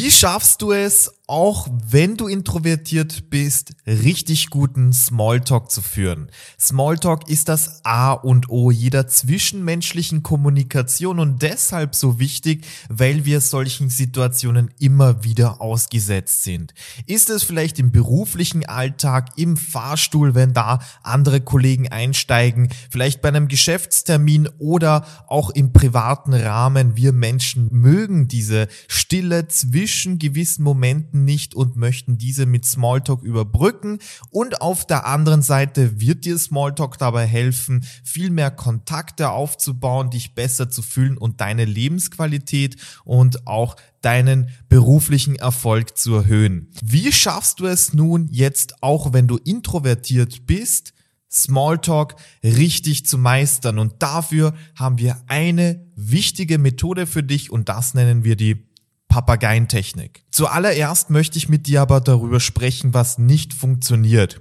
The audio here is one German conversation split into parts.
Wie schaffst du es, auch wenn du introvertiert bist, richtig guten Smalltalk zu führen? Smalltalk ist das A und O jeder zwischenmenschlichen Kommunikation und deshalb so wichtig, weil wir solchen Situationen immer wieder ausgesetzt sind. Ist es vielleicht im beruflichen Alltag, im Fahrstuhl, wenn da andere Kollegen einsteigen, vielleicht bei einem Geschäftstermin oder auch im privaten Rahmen. Wir Menschen mögen diese Stille zwischen gewissen Momenten nicht und möchten diese mit Smalltalk überbrücken. Und auf der anderen Seite wird dir Smalltalk dabei helfen, viel mehr Kontakte aufzubauen, dich besser zu fühlen und deine Lebensqualität und auch deinen beruflichen Erfolg zu erhöhen. Wie schaffst du es nun jetzt, auch wenn du introvertiert bist, Smalltalk richtig zu meistern. Und dafür haben wir eine wichtige Methode für dich und das nennen wir die Papageientechnik. Zuallererst möchte ich mit dir aber darüber sprechen, was nicht funktioniert.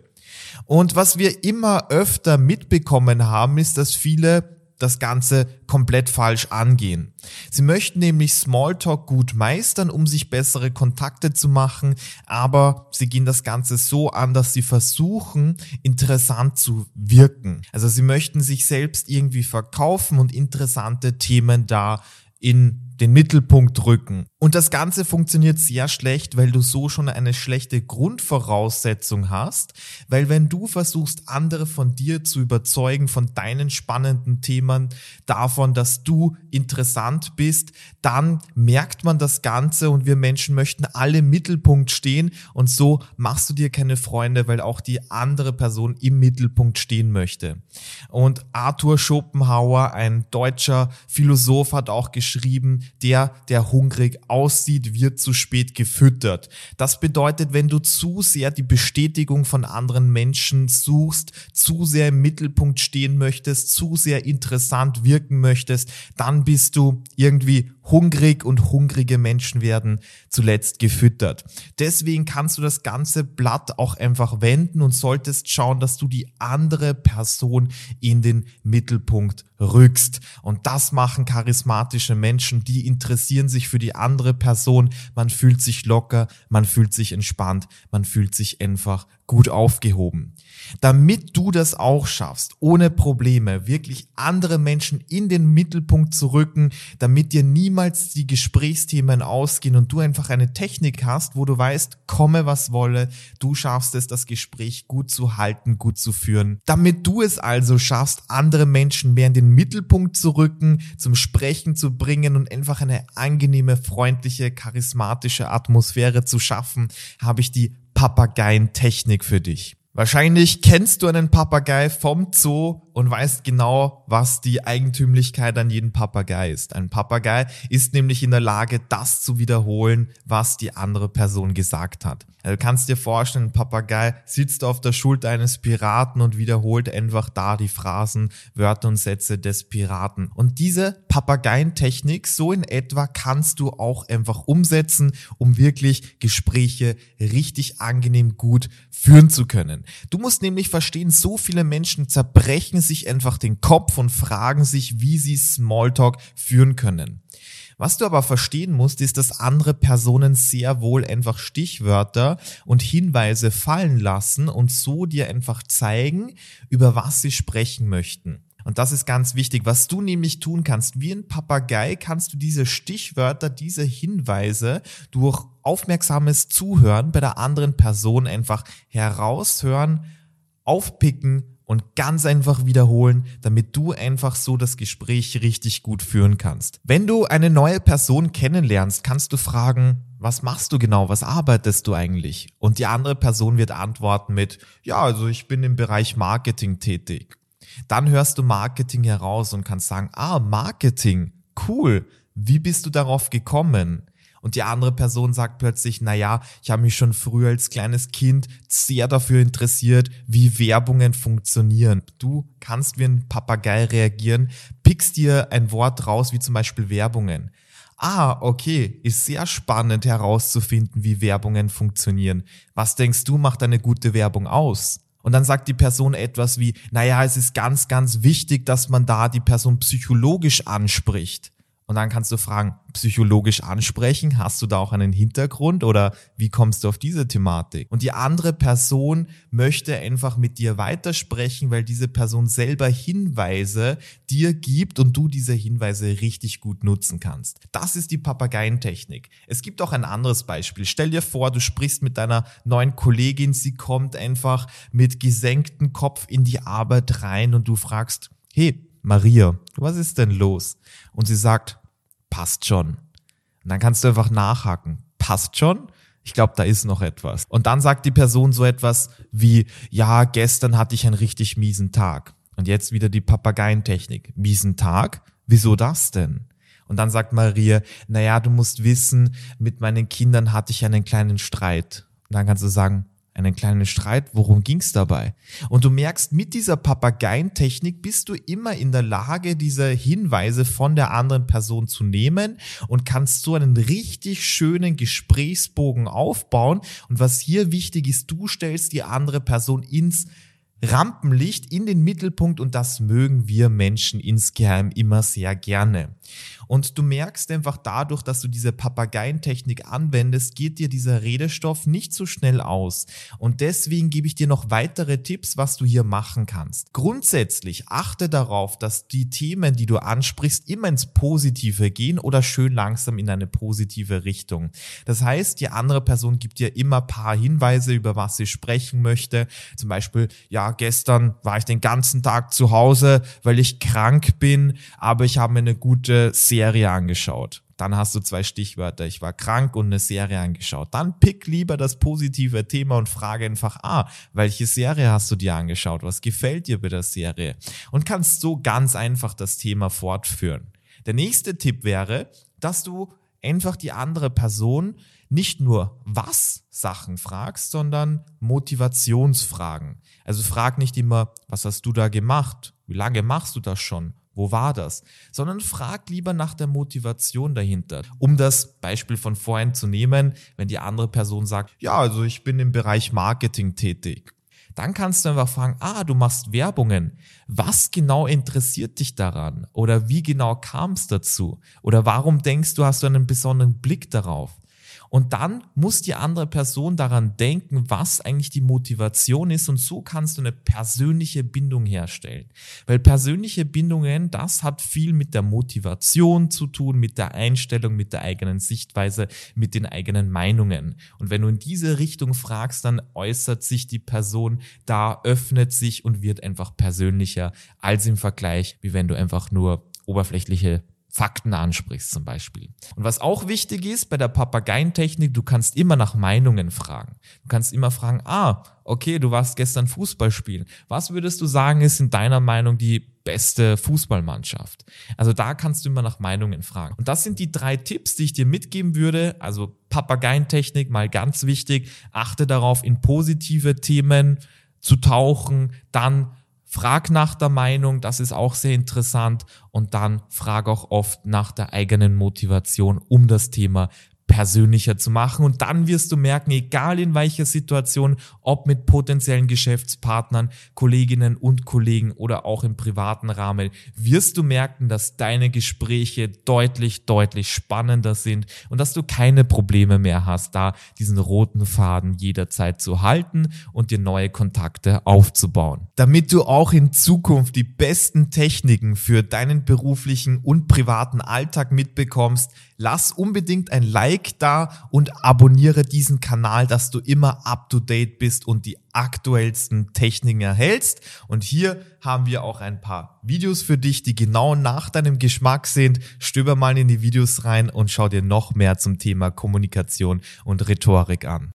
Und was wir immer öfter mitbekommen haben, ist, dass viele das Ganze komplett falsch angehen. Sie möchten nämlich Smalltalk gut meistern, um sich bessere Kontakte zu machen, aber sie gehen das Ganze so an, dass sie versuchen, interessant zu wirken. Also sie möchten sich selbst irgendwie verkaufen und interessante Themen da in den Mittelpunkt rücken. Und das Ganze funktioniert sehr schlecht, weil du so schon eine schlechte Grundvoraussetzung hast, weil wenn du versuchst, andere von dir zu überzeugen, von deinen spannenden Themen, davon, dass du interessant bist, dann merkt man das Ganze und wir Menschen möchten alle im Mittelpunkt stehen und so machst du dir keine Freunde, weil auch die andere Person im Mittelpunkt stehen möchte. Und Arthur Schopenhauer, ein deutscher Philosoph, hat auch geschrieben, der, der hungrig aussieht, wird zu spät gefüttert. Das bedeutet, wenn du zu sehr die Bestätigung von anderen Menschen suchst, zu sehr im Mittelpunkt stehen möchtest, zu sehr interessant wirken möchtest, dann bist du irgendwie hungrig und hungrige Menschen werden zuletzt gefüttert. Deswegen kannst du das ganze Blatt auch einfach wenden und solltest schauen, dass du die andere Person in den Mittelpunkt rückst. Und das machen charismatische Menschen, die interessieren sich für die andere Person. Man fühlt sich locker, man fühlt sich entspannt, man fühlt sich einfach gut aufgehoben. Damit du das auch schaffst, ohne Probleme, wirklich andere Menschen in den Mittelpunkt zu rücken, damit dir niemals die Gesprächsthemen ausgehen und du einfach eine Technik hast, wo du weißt, komme was wolle, du schaffst es, das Gespräch gut zu halten, gut zu führen. Damit du es also schaffst, andere Menschen mehr in den Mittelpunkt zu rücken, zum Sprechen zu bringen und einfach eine angenehme, freundliche, charismatische Atmosphäre zu schaffen, habe ich die Papageientechnik für dich. Wahrscheinlich kennst du einen Papagei vom Zoo und weißt genau, was die Eigentümlichkeit an jedem Papagei ist. Ein Papagei ist nämlich in der Lage, das zu wiederholen, was die andere Person gesagt hat. Also du kannst dir vorstellen, ein Papagei sitzt auf der Schulter eines Piraten und wiederholt einfach da die Phrasen, Wörter und Sätze des Piraten. Und diese Papageientechnik, so in etwa, kannst du auch einfach umsetzen, um wirklich Gespräche richtig angenehm gut führen zu können. Du musst nämlich verstehen, so viele Menschen zerbrechen sich einfach den Kopf und fragen sich, wie sie Smalltalk führen können. Was du aber verstehen musst, ist, dass andere Personen sehr wohl einfach Stichwörter und Hinweise fallen lassen und so dir einfach zeigen, über was sie sprechen möchten. Und das ist ganz wichtig. Was du nämlich tun kannst, wie ein Papagei kannst du diese Stichwörter, diese Hinweise durch aufmerksames Zuhören bei der anderen Person einfach heraushören, aufpicken und ganz einfach wiederholen, damit du einfach so das Gespräch richtig gut führen kannst. Wenn du eine neue Person kennenlernst, kannst du fragen, was machst du genau? Was arbeitest du eigentlich? Und die andere Person wird antworten mit, ja, also ich bin im Bereich Marketing tätig. Dann hörst du Marketing heraus und kannst sagen, ah, Marketing, cool. Wie bist du darauf gekommen? Und die andere Person sagt plötzlich, na ja, ich habe mich schon früher als kleines Kind sehr dafür interessiert, wie Werbungen funktionieren. Du kannst wie ein Papagei reagieren, pickst dir ein Wort raus, wie zum Beispiel Werbungen. Ah, okay, ist sehr spannend herauszufinden, wie Werbungen funktionieren. Was denkst du, macht eine gute Werbung aus? Und dann sagt die Person etwas wie, naja, es ist ganz, ganz wichtig, dass man da die Person psychologisch anspricht. Und dann kannst du fragen, psychologisch ansprechen, hast du da auch einen Hintergrund oder wie kommst du auf diese Thematik? Und die andere Person möchte einfach mit dir weitersprechen, weil diese Person selber Hinweise dir gibt und du diese Hinweise richtig gut nutzen kannst. Das ist die Papageientechnik. Es gibt auch ein anderes Beispiel. Stell dir vor, du sprichst mit deiner neuen Kollegin, sie kommt einfach mit gesenktem Kopf in die Arbeit rein und du fragst, hey, Maria, was ist denn los? Und sie sagt, passt schon. Und dann kannst du einfach nachhaken, passt schon? Ich glaube, da ist noch etwas. Und dann sagt die Person so etwas wie, ja, gestern hatte ich einen richtig miesen Tag. Und jetzt wieder die Papageientechnik. Miesen Tag? Wieso das denn? Und dann sagt Maria, naja, du musst wissen, mit meinen Kindern hatte ich einen kleinen Streit. Und dann kannst du sagen, einen kleinen Streit, worum ging's dabei? Und du merkst, mit dieser Papageientechnik bist du immer in der Lage, diese Hinweise von der anderen Person zu nehmen und kannst so einen richtig schönen Gesprächsbogen aufbauen. Und was hier wichtig ist, du stellst die andere Person ins Rampenlicht in den Mittelpunkt und das mögen wir Menschen insgeheim immer sehr gerne. Und du merkst einfach dadurch, dass du diese Papageientechnik anwendest, geht dir dieser Redestoff nicht so schnell aus. Und deswegen gebe ich dir noch weitere Tipps, was du hier machen kannst. Grundsätzlich achte darauf, dass die Themen, die du ansprichst, immer ins Positive gehen oder schön langsam in eine positive Richtung. Das heißt, die andere Person gibt dir immer paar Hinweise, über was sie sprechen möchte. Zum Beispiel, ja, gestern war ich den ganzen Tag zu Hause, weil ich krank bin, aber ich habe eine gute Serie angeschaut. Dann hast du zwei Stichwörter. Ich war krank und eine Serie angeschaut. Dann pick lieber das positive Thema und frage einfach, ah, welche Serie hast du dir angeschaut? Was gefällt dir bei der Serie? Und kannst so ganz einfach das Thema fortführen. Der nächste Tipp wäre, dass du einfach die andere Person nicht nur was Sachen fragst, sondern Motivationsfragen. Also frag nicht immer, was hast du da gemacht? Wie lange machst du das schon? Wo war das? Sondern frag lieber nach der Motivation dahinter. Um das Beispiel von vorhin zu nehmen, wenn die andere Person sagt, ja, also ich bin im Bereich Marketing tätig. Dann kannst du einfach fragen, ah, du machst Werbungen. Was genau interessiert dich daran? Oder wie genau kam es dazu? Oder warum denkst du, hast du einen besonderen Blick darauf? Und dann muss die andere Person daran denken, was eigentlich die Motivation ist. Und so kannst du eine persönliche Bindung herstellen. Weil persönliche Bindungen, das hat viel mit der Motivation zu tun, mit der Einstellung, mit der eigenen Sichtweise, mit den eigenen Meinungen. Und wenn du in diese Richtung fragst, dann äußert sich die Person da, öffnet sich und wird einfach persönlicher als im Vergleich, wie wenn du einfach nur oberflächliche Fakten ansprichst zum Beispiel. Und was auch wichtig ist bei der Papageientechnik, du kannst immer nach Meinungen fragen. Du kannst immer fragen, ah, okay, du warst gestern Fußball spielen. Was würdest du sagen, ist in deiner Meinung die beste Fußballmannschaft? Also da kannst du immer nach Meinungen fragen. Und das sind die drei Tipps, die ich dir mitgeben würde. Also Papageientechnik mal ganz wichtig. Achte darauf, in positive Themen zu tauchen, dann Frag nach der Meinung, das ist auch sehr interessant. Und dann frag auch oft nach der eigenen Motivation, um das Thema persönlicher zu machen. Und dann wirst du merken, egal in welcher Situation, ob mit potenziellen Geschäftspartnern, Kolleginnen und Kollegen oder auch im privaten Rahmen, wirst du merken, dass deine Gespräche deutlich, deutlich spannender sind und dass du keine Probleme mehr hast, da diesen roten Faden jederzeit zu halten und dir neue Kontakte aufzubauen. Damit du auch in Zukunft die besten Techniken für deinen beruflichen und privaten Alltag mitbekommst, lass unbedingt ein Like da und abonniere diesen Kanal, dass du immer up to date bist und die aktuellsten Techniken erhältst. Und hier haben wir auch ein paar Videos für dich, die genau nach deinem Geschmack sind. Stöber mal in die Videos rein und schau dir noch mehr zum Thema Kommunikation und Rhetorik an.